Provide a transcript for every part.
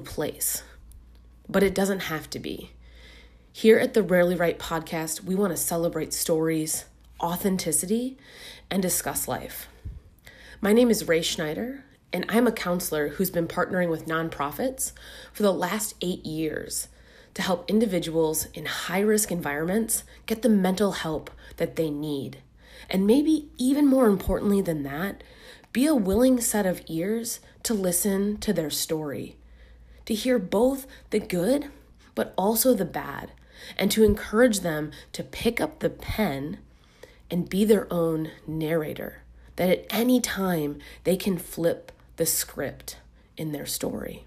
place, but it doesn't have to be. Here at the Rarely Right podcast, we want to celebrate stories, authenticity, and discuss life. My name is Ray Schneider, and I'm a counselor who's been partnering with nonprofits for the last eight years to help individuals in high risk environments get the mental help that they need. And maybe even more importantly than that, be a willing set of ears to listen to their story, to hear both the good but also the bad, and to encourage them to pick up the pen and be their own narrator. That at any time they can flip the script in their story.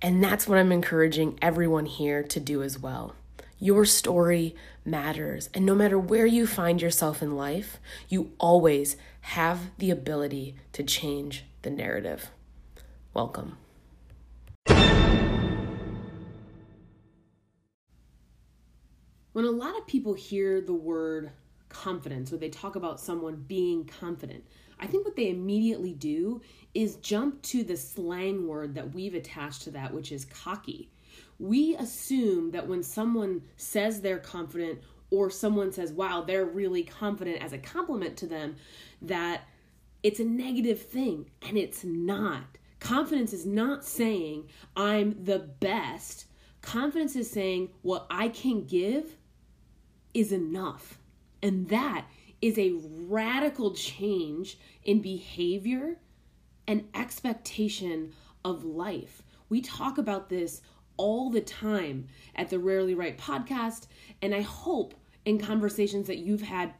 And that's what I'm encouraging everyone here to do as well. Your story matters. And no matter where you find yourself in life, you always have the ability to change the narrative. Welcome. When a lot of people hear the word confidence or they talk about someone being confident, I think what they immediately do is jump to the slang word that we've attached to that, which is cocky. We assume that when someone says they're confident or someone says, wow, they're really confident as a compliment to them, that it's a negative thing. And it's not. Confidence is not saying, I'm the best. Confidence is saying, what I can give is enough. And that is a radical change in behavior and expectation of life. We talk about this all the time at the Rarely Right podcast, and I hope in conversations that you've had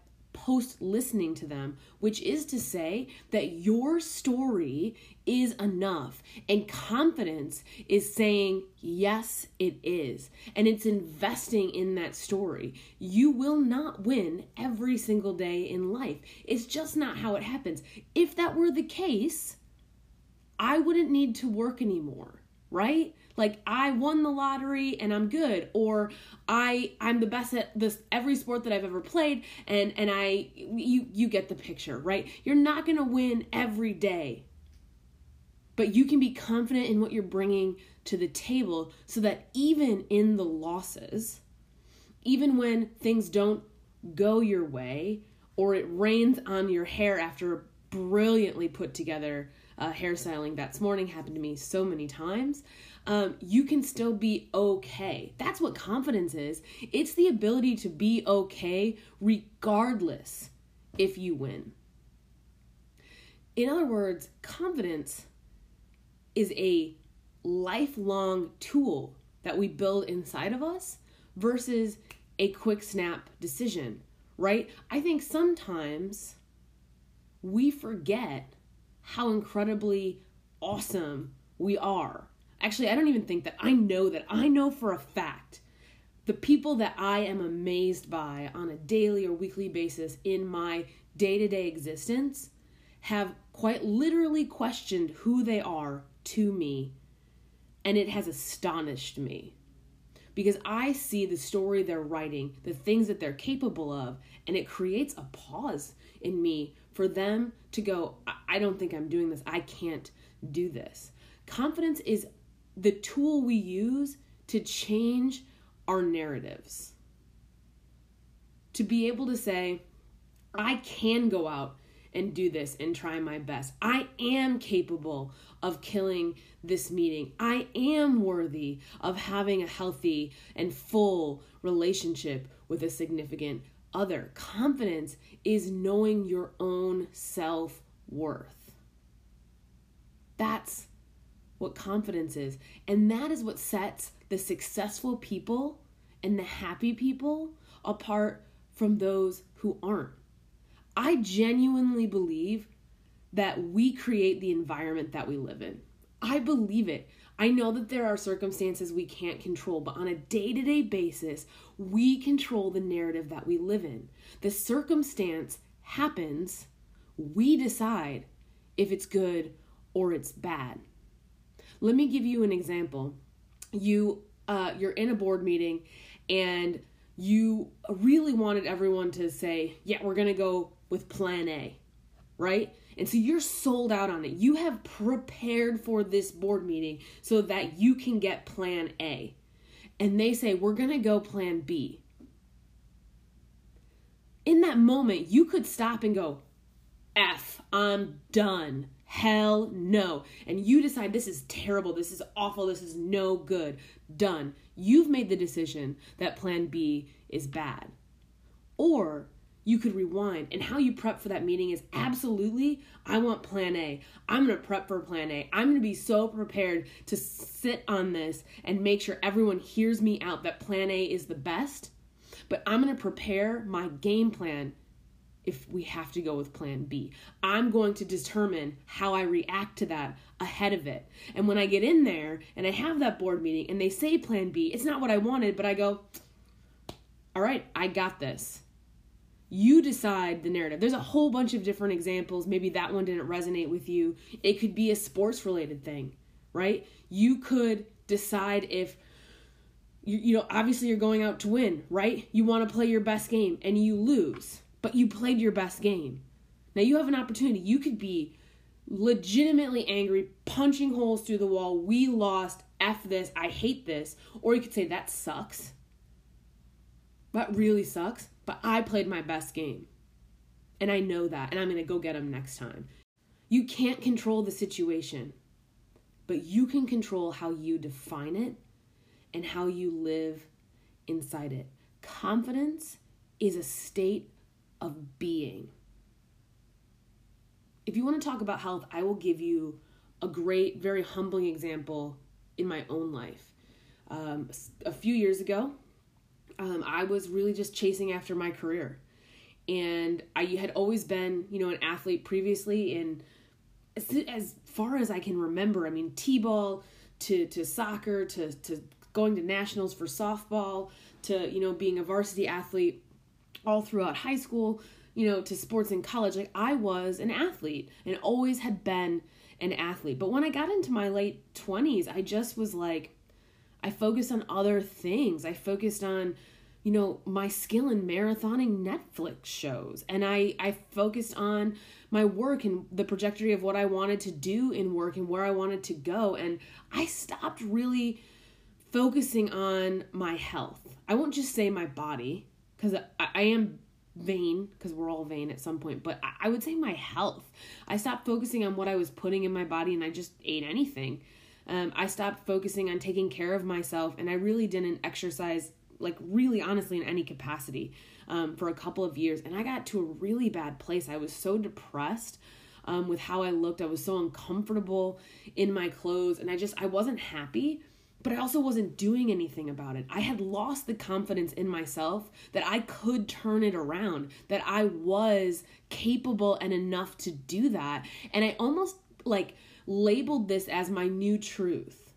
post listening to them, which is to say that your story is enough. And confidence is saying, yes, it is. And it's investing in that story. You will not win every single day in life. It's just not how it happens. If that were the case, I wouldn't need to work anymore, right? Like I won the lottery and I'm good or I I'm the best at this every sport that I've ever played and and I you you get the picture, right? You're not going to win every day. But you can be confident in what you're bringing to the table so that even in the losses, even when things don't go your way or it rains on your hair after a brilliantly put together uh, hairstyling that's morning happened to me so many times um, you can still be okay. That's what confidence is. It's the ability to be okay regardless if you win. In other words, confidence is a lifelong tool that we build inside of us versus a quick snap decision, right? I think sometimes we forget how incredibly awesome we are Actually, I don't even think that I know that. I know for a fact the people that I am amazed by on a daily or weekly basis in my day to day existence have quite literally questioned who they are to me, and it has astonished me. Because I see the story they're writing, the things that they're capable of, and it creates a pause in me for them to go, I don't think I'm doing this. I can't do this. Confidence is the tool we use to change our narratives. To be able to say, I can go out and do this and try my best. I am capable of killing this meeting. I am worthy of having a healthy and full relationship with a significant other. Confidence is knowing your own self worth. That's what confidence is. And that is what sets the successful people and the happy people apart from those who aren't. I genuinely believe that we create the environment that we live in. I believe it. I know that there are circumstances we can't control, but on a day to day basis, we control the narrative that we live in. The circumstance happens, we decide if it's good or it's bad. Let me give you an example. You uh, you're in a board meeting and you really wanted everyone to say, "Yeah, we're going to go with plan A." Right? And so you're sold out on it. You have prepared for this board meeting so that you can get plan A. And they say, We're going to go plan B. In that moment, you could stop and go, F, I'm done. Hell no. And you decide this is terrible, this is awful, this is no good. Done. You've made the decision that plan B is bad. Or you could rewind. And how you prep for that meeting is absolutely, I want plan A. I'm going to prep for plan A. I'm going to be so prepared to sit on this and make sure everyone hears me out that plan A is the best. But I'm going to prepare my game plan if we have to go with plan B. I'm going to determine how I react to that ahead of it. And when I get in there and I have that board meeting and they say plan B, it's not what I wanted, but I go, all right, I got this you decide the narrative. There's a whole bunch of different examples. Maybe that one didn't resonate with you. It could be a sports related thing, right? You could decide if you, you know, obviously you're going out to win, right? You want to play your best game and you lose, but you played your best game. Now you have an opportunity. You could be legitimately angry, punching holes through the wall. We lost. F this. I hate this. Or you could say, that sucks. That really sucks but I played my best game. And I know that, and I'm going to go get them next time. You can't control the situation, but you can control how you define it and how you live inside it. Confidence is a state of being. If you want to talk about health, I will give you a great, very humbling example in my own life. Um, a few years ago, um, I was really just chasing after my career. And I had always been, you know, an athlete previously, and as, as far as I can remember, I mean, t-ball to to soccer to to going to nationals for softball to you know being a varsity athlete all throughout high school, you know, to sports in college. Like I was an athlete and always had been an athlete. But when I got into my late 20s, I just was like, I focused on other things. I focused on, you know, my skill in marathoning Netflix shows. And I, I focused on my work and the trajectory of what I wanted to do in work and where I wanted to go. And I stopped really focusing on my health. I won't just say my body, because I, I am vain because we're all vain at some point but I, I would say my health i stopped focusing on what i was putting in my body and i just ate anything um, I stopped focusing on taking care of myself and I really didn't exercise, like, really honestly, in any capacity um, for a couple of years. And I got to a really bad place. I was so depressed. Um, with how I looked, I was so uncomfortable in my clothes, and I just I wasn't happy but I also wasn't doing anything about it. I had lost the confidence in myself that I could turn it around, that I was capable and enough to do that. And I almost like labeled this as my new truth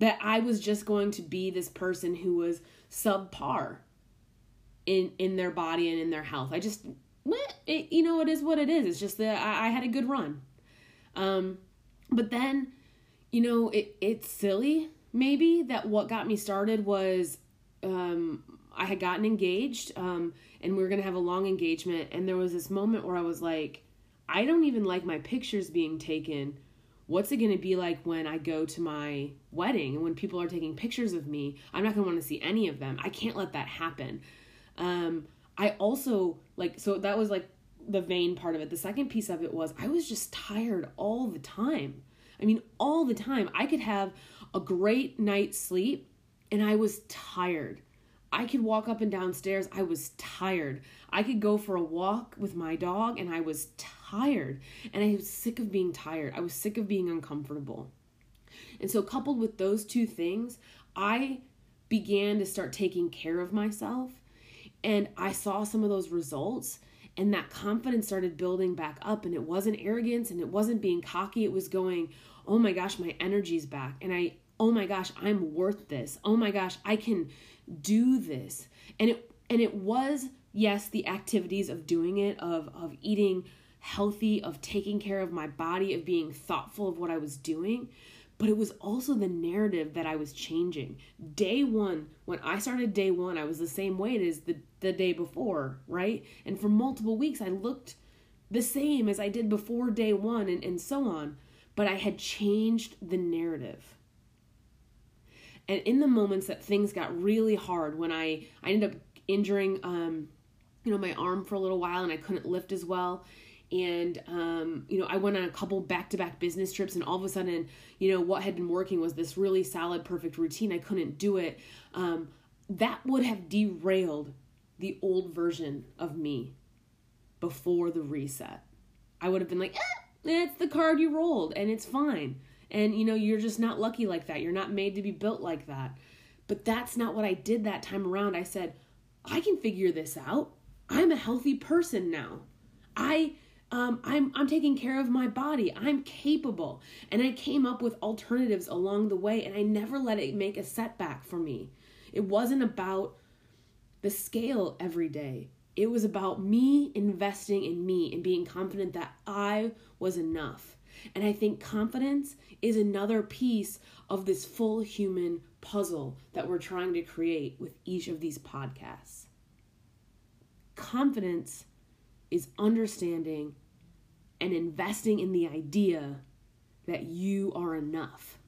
that I was just going to be this person who was subpar in in their body and in their health. I just it, you know it is what it is. It's just that I, I had a good run. Um but then you know it it's silly maybe that what got me started was um I had gotten engaged um and we were going to have a long engagement and there was this moment where I was like I don't even like my pictures being taken what's it going to be like when I go to my wedding and when people are taking pictures of me? I'm not going to want to see any of them. I can't let that happen. Um, I also like, so that was like the vain part of it. The second piece of it was I was just tired all the time. I mean, all the time. I could have a great night's sleep and I was tired. I could walk up and downstairs. I was tired. I could go for a walk with my dog and I was tired. And I was sick of being tired. I was sick of being uncomfortable. And so, coupled with those two things, I began to start taking care of myself. And I saw some of those results. And that confidence started building back up. And it wasn't arrogance and it wasn't being cocky. It was going, oh my gosh, my energy's back. And I, oh my gosh, I'm worth this. Oh my gosh, I can do this and it and it was yes the activities of doing it of of eating healthy of taking care of my body of being thoughtful of what i was doing but it was also the narrative that i was changing day one when i started day one i was the same weight as the, the day before right and for multiple weeks i looked the same as I did before day one and, and so on. But I had changed the narrative. And in the moments that things got really hard, when I, I ended up injuring um, you know, my arm for a little while and I couldn't lift as well. And, um, you know, I went on a couple back to back business trips, and all of a sudden, you know, what had been working was this really solid, perfect routine. I couldn't do it. Um, that would have derailed the old version of me before the reset. I would have been like, eh, it's the card you rolled, and it's fine. And, you know, you're just not lucky like that. You're not made to be built like that. But that's not what I did that time around. I said, I can figure this out. I'm a healthy person now. I um, I'm I'm taking care of my body. I'm capable, and I came up with alternatives along the way, and I never let it make a setback for me. It wasn't about the scale every day. It was about me investing in me and being confident that I was enough. And I think confidence is another piece of this full human puzzle that we're trying to create with each of these podcasts. Confidence is understanding and investing in the idea that you are enough.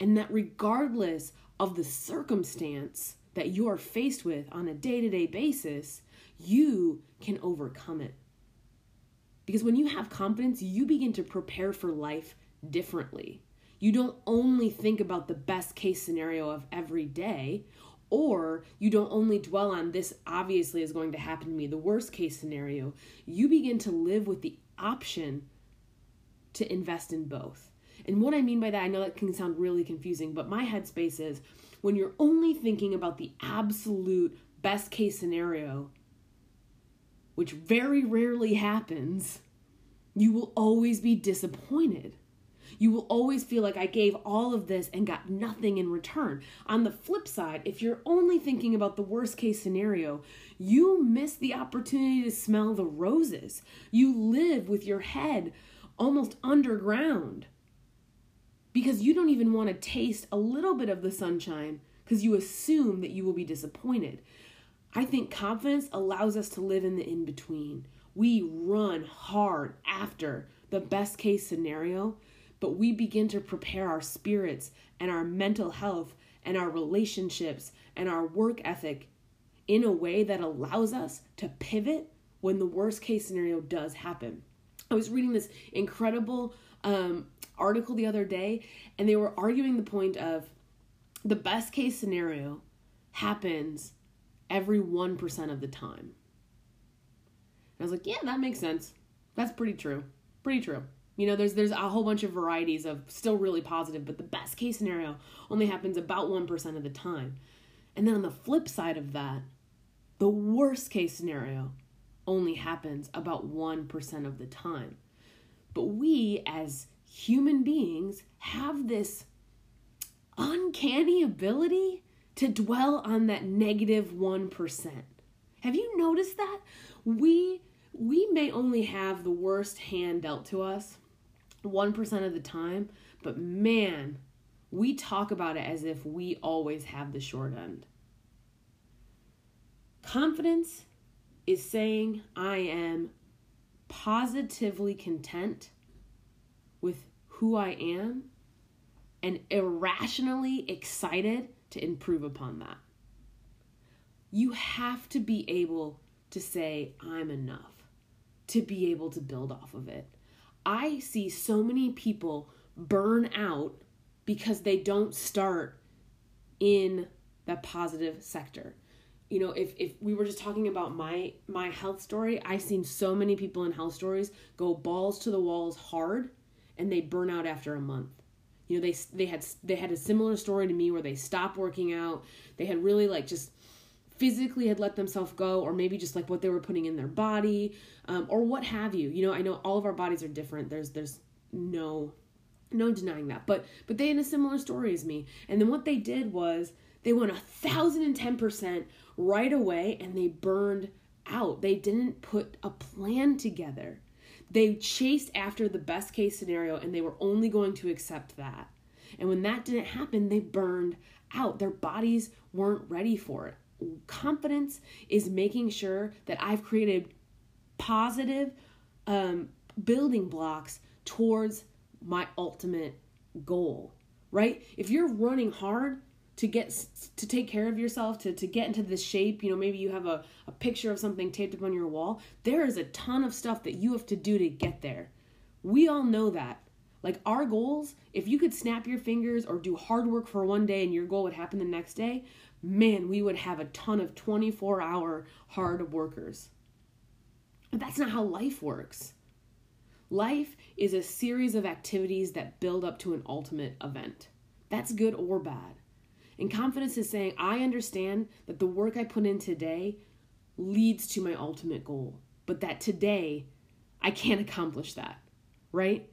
And that regardless of the circumstance that you are faced with on a day to day basis, you can overcome it. Because when you have confidence, you begin to prepare for life differently. You don't only think about the best case scenario of every day or you don't only dwell on this obviously is going to happen to me, the worst case scenario. You begin to live with the option to invest in both. And what I mean by that, I know that can sound really confusing, but my headspace is when you're only thinking about the absolute best case scenario, which very rarely happens, you will always be disappointed. You will always feel like I gave all of this and got nothing in return. On the flip side, if you're only thinking about the worst case scenario, you miss the opportunity to smell the roses. You live with your head almost underground because you don't even want to taste a little bit of the sunshine because you assume that you will be disappointed. I think confidence allows us to live in the in between. We run hard after the best case scenario but we begin to prepare our spirits and our mental health and our relationships and our work ethic in a way that allows us to pivot when the worst case scenario does happen. I was reading this incredible um, article the other day, and they were arguing the point of the best case scenario happens every 1% of the time. And I was like, yeah, that makes sense. That's pretty true. Pretty true. You know, there's there's a whole bunch of varieties of still really positive, but the best case scenario only happens about 1% of the time. And then on the flip side of that, the worst case scenario only happens about 1% of the time. But we as human beings have this uncanny ability to dwell on that negative 1. Have you noticed that? We we may only have the worst hand dealt to us 1% of the time, but man, we talk about it as if we always have the short end. Confidence is saying, I am positively content with who I am and irrationally excited to improve upon that. You have to be able to say, I'm enough, to be able to build off of it. I see so many people burn out because they don't start in the positive sector. You know, if if we were just talking about my my health story, I've seen so many people in health stories go balls to the walls hard and they burn out after a month. You know, they they had they had a similar story to me where they stopped working out. They had really like just physically had let themselves go or maybe just like what they were putting in their body um, or what have you. You know i know all of our bodies are different. There's there's no no denying that. But but they had a similar story as me. And then what they did was they went a thousand and ten percent right away and they burned out. They didn't put a plan together they chased after the best case scenario and they were only going to accept that. And when that didn't happen they burned out. Their bodies weren't ready for it. Confidence is making sure that I've created positive um, building blocks towards my ultimate goal, right? If you're running hard to get to take care of yourself, to, to get into this shape, you know, maybe you have a, a picture of something taped up on your wall, there is a ton of stuff that you have to do to get there. We all know that. Like our goals, if you could snap your fingers or do hard work for one day and your goal would happen the next day, man, we would have a ton of 24 hour hard workers. But that's not how life works. Life is a series of activities that build up to an ultimate event. That's good or bad. And confidence is saying, I understand that the work I put in today leads to my ultimate goal, but that today I can't accomplish that, right?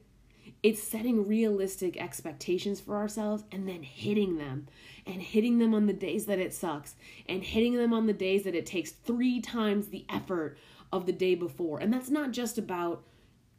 It's setting realistic expectations for ourselves and then hitting them and hitting them on the days that it sucks and hitting them on the days that it takes three times the effort of the day before. And that's not just about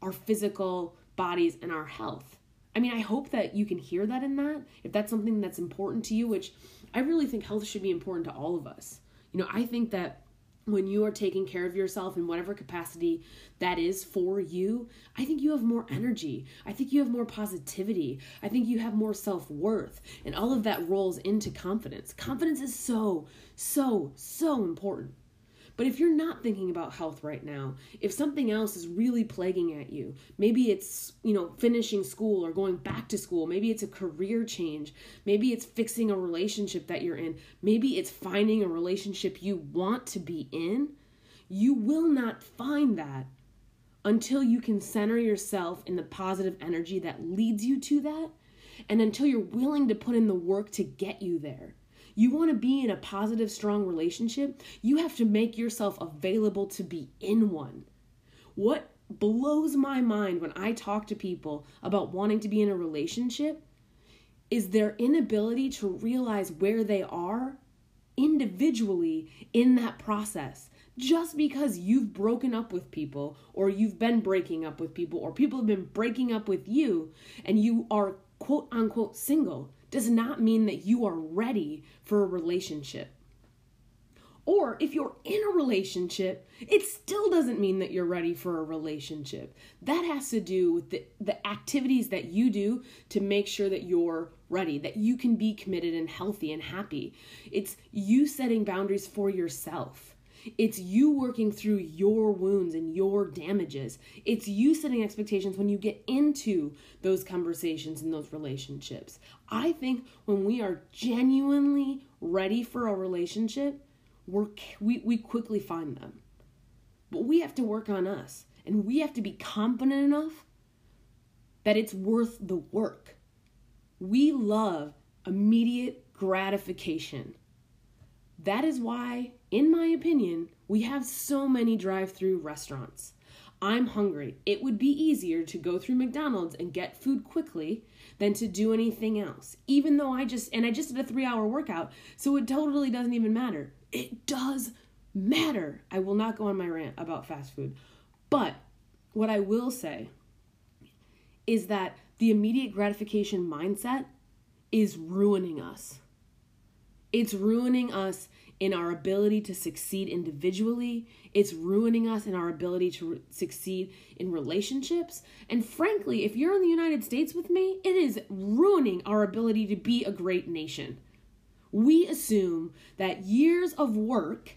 our physical bodies and our health. I mean, I hope that you can hear that in that. If that's something that's important to you, which I really think health should be important to all of us. You know, I think that when you are taking care of yourself in whatever capacity that is for you, I think you have more energy. I think you have more positivity. I think you have more self worth. And all of that rolls into confidence. Confidence is so, so, so important. But if you're not thinking about health right now, if something else is really plaguing at you, maybe it's, you know, finishing school or going back to school, maybe it's a career change, maybe it's fixing a relationship that you're in, maybe it's finding a relationship you want to be in, you will not find that until you can center yourself in the positive energy that leads you to that and until you're willing to put in the work to get you there. You want to be in a positive, strong relationship, you have to make yourself available to be in one. What blows my mind when I talk to people about wanting to be in a relationship is their inability to realize where they are individually in that process. Just because you've broken up with people, or you've been breaking up with people, or people have been breaking up with you, and you are quote unquote single, does not mean that you are ready for a relationship. Or if you're in a relationship, it still doesn't mean that you're ready for a relationship. That has to do with the, the activities that you do to make sure that you're ready, that you can be committed and healthy and happy. It's you setting boundaries for yourself. It's you working through your wounds and your damages. It's you setting expectations when you get into those conversations and those relationships. I think when we are genuinely ready for a relationship, we're, we, we quickly find them. But we have to work on us and we have to be confident enough that it's worth the work. We love immediate gratification. That is why, in my opinion, we have so many drive through restaurants. I'm hungry. It would be easier to go through McDonald's and get food quickly than to do anything else. Even though I just, and I just did a three hour workout, so it totally doesn't even matter. It does matter. I will not go on my rant about fast food. But what I will say is that the immediate gratification mindset is ruining us. It's ruining us in our ability to succeed individually. It's ruining us in our ability to re- succeed in relationships. And frankly, if you're in the United States with me, it is ruining our ability to be a great nation. We assume that years of work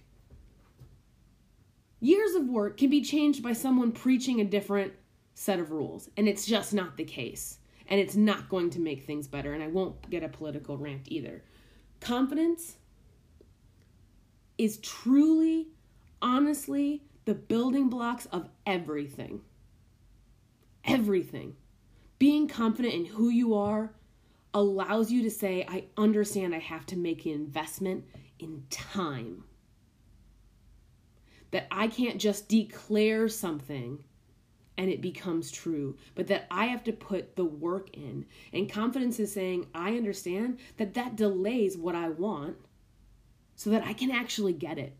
years of work can be changed by someone preaching a different set of rules, and it's just not the case. And it's not going to make things better, and I won't get a political rant either. Confidence is truly, honestly, the building blocks of everything. Everything. Being confident in who you are allows you to say, I understand I have to make an investment in time. That I can't just declare something and it becomes true, but that I have to put the work in. And confidence is saying, I understand that that delays what I want so that I can actually get it.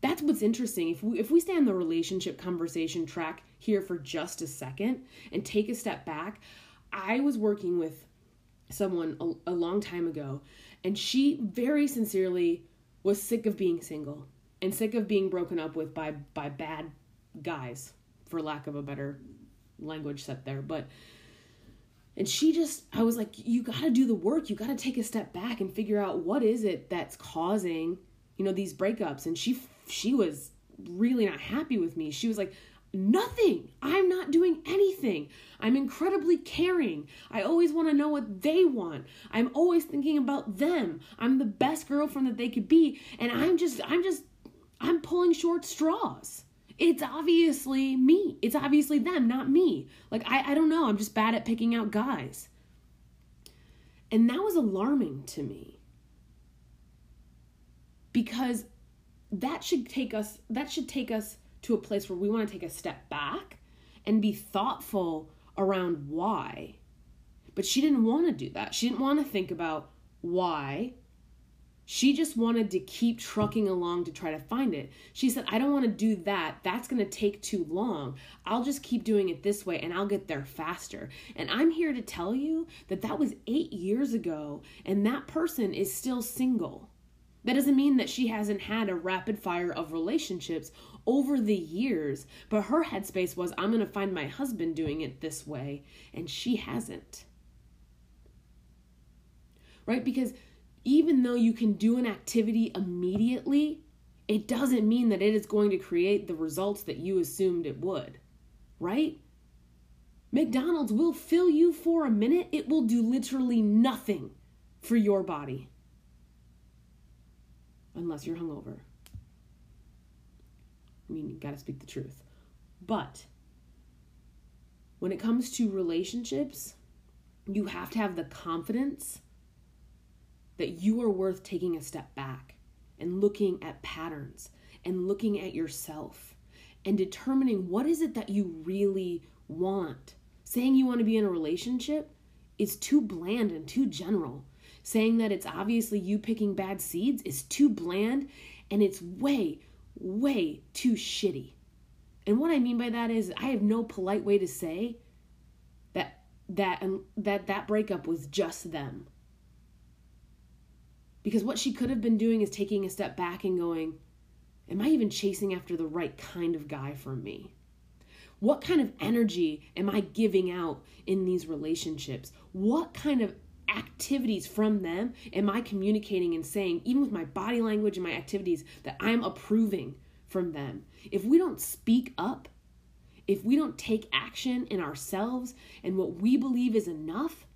That's what's interesting. If we if we stay on the relationship conversation track here for just a second and take a step back, I was working with someone a, a long time ago and she very sincerely was sick of being single and sick of being broken up with by by bad guys for lack of a better language set there. But and she just I was like, you got to do the work. You got to take a step back and figure out what is it that's causing, you know, these breakups. And she she was really not happy with me. She was like, nothing. I'm not doing anything. I'm incredibly caring. I always want to know what they want. I'm always thinking about them. I'm the best girlfriend that they could be, and I'm just I'm just I'm pulling short straws. It's obviously me. It's obviously them, not me. Like I I don't know. I'm just bad at picking out guys. And that was alarming to me. Because that should take us that should take us to a place where we want to take a step back and be thoughtful around why. But she didn't want to do that. She didn't want to think about why. She just wanted to keep trucking along to try to find it. She said, I don't want to do that. That's going to take too long. I'll just keep doing it this way and I'll get there faster. And I'm here to tell you that that was eight years ago and that person is still single. That doesn't mean that she hasn't had a rapid fire of relationships over the years, but her headspace was, I'm going to find my husband doing it this way, and she hasn't. Right? Because even though you can do an activity immediately, it doesn't mean that it is going to create the results that you assumed it would. Right? McDonald's will fill you for a minute, it will do literally nothing for your body unless you're hungover. I mean, you gotta speak the truth. But when it comes to relationships, you have to have the confidence that you are worth taking a step back and looking at patterns and looking at yourself and determining what is it that you really want. Saying you want to be in a relationship is too bland and too general saying that it's obviously you picking bad seeds is too bland and it's way, way too shitty. And what I mean by that is I have no polite way to say that that that that breakup was just them. Because what she could have been doing is taking a step back and going, am I even chasing after the right kind of guy for me? What kind of energy am I giving out in these relationships? What kind of activities from them am I communicating and saying, even with my body language and my activities, that I'm approving from them? If we don't speak up, if we don't take action in ourselves and what we believe is enough,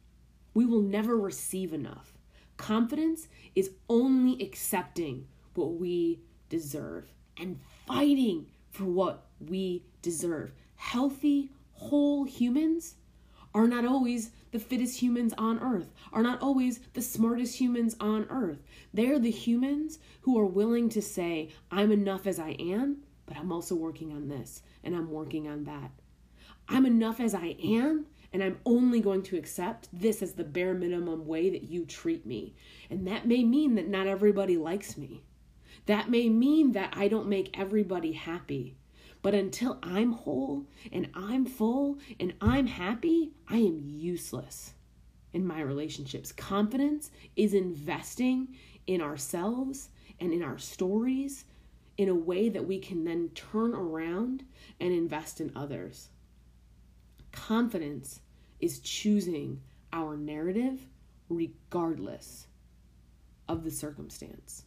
we will never receive enough. Confidence is only accepting what we deserve and fighting for what we deserve. Healthy, whole humans are not always the fittest humans on earth, are not always the smartest humans on earth. They're the humans who are willing to say, I'm enough as I am, but I'm also working on this and I'm working on that. I'm enough as I am, and I'm only going to accept this as the bare minimum way that you treat me. And that may mean that not everybody likes me. That may mean that I don't make everybody happy. But until I'm whole and I'm full and I'm happy, I am useless in my relationships. Confidence is investing in ourselves and in our stories in a way that we can then turn around and invest in others. Confidence is choosing our narrative regardless of the circumstance.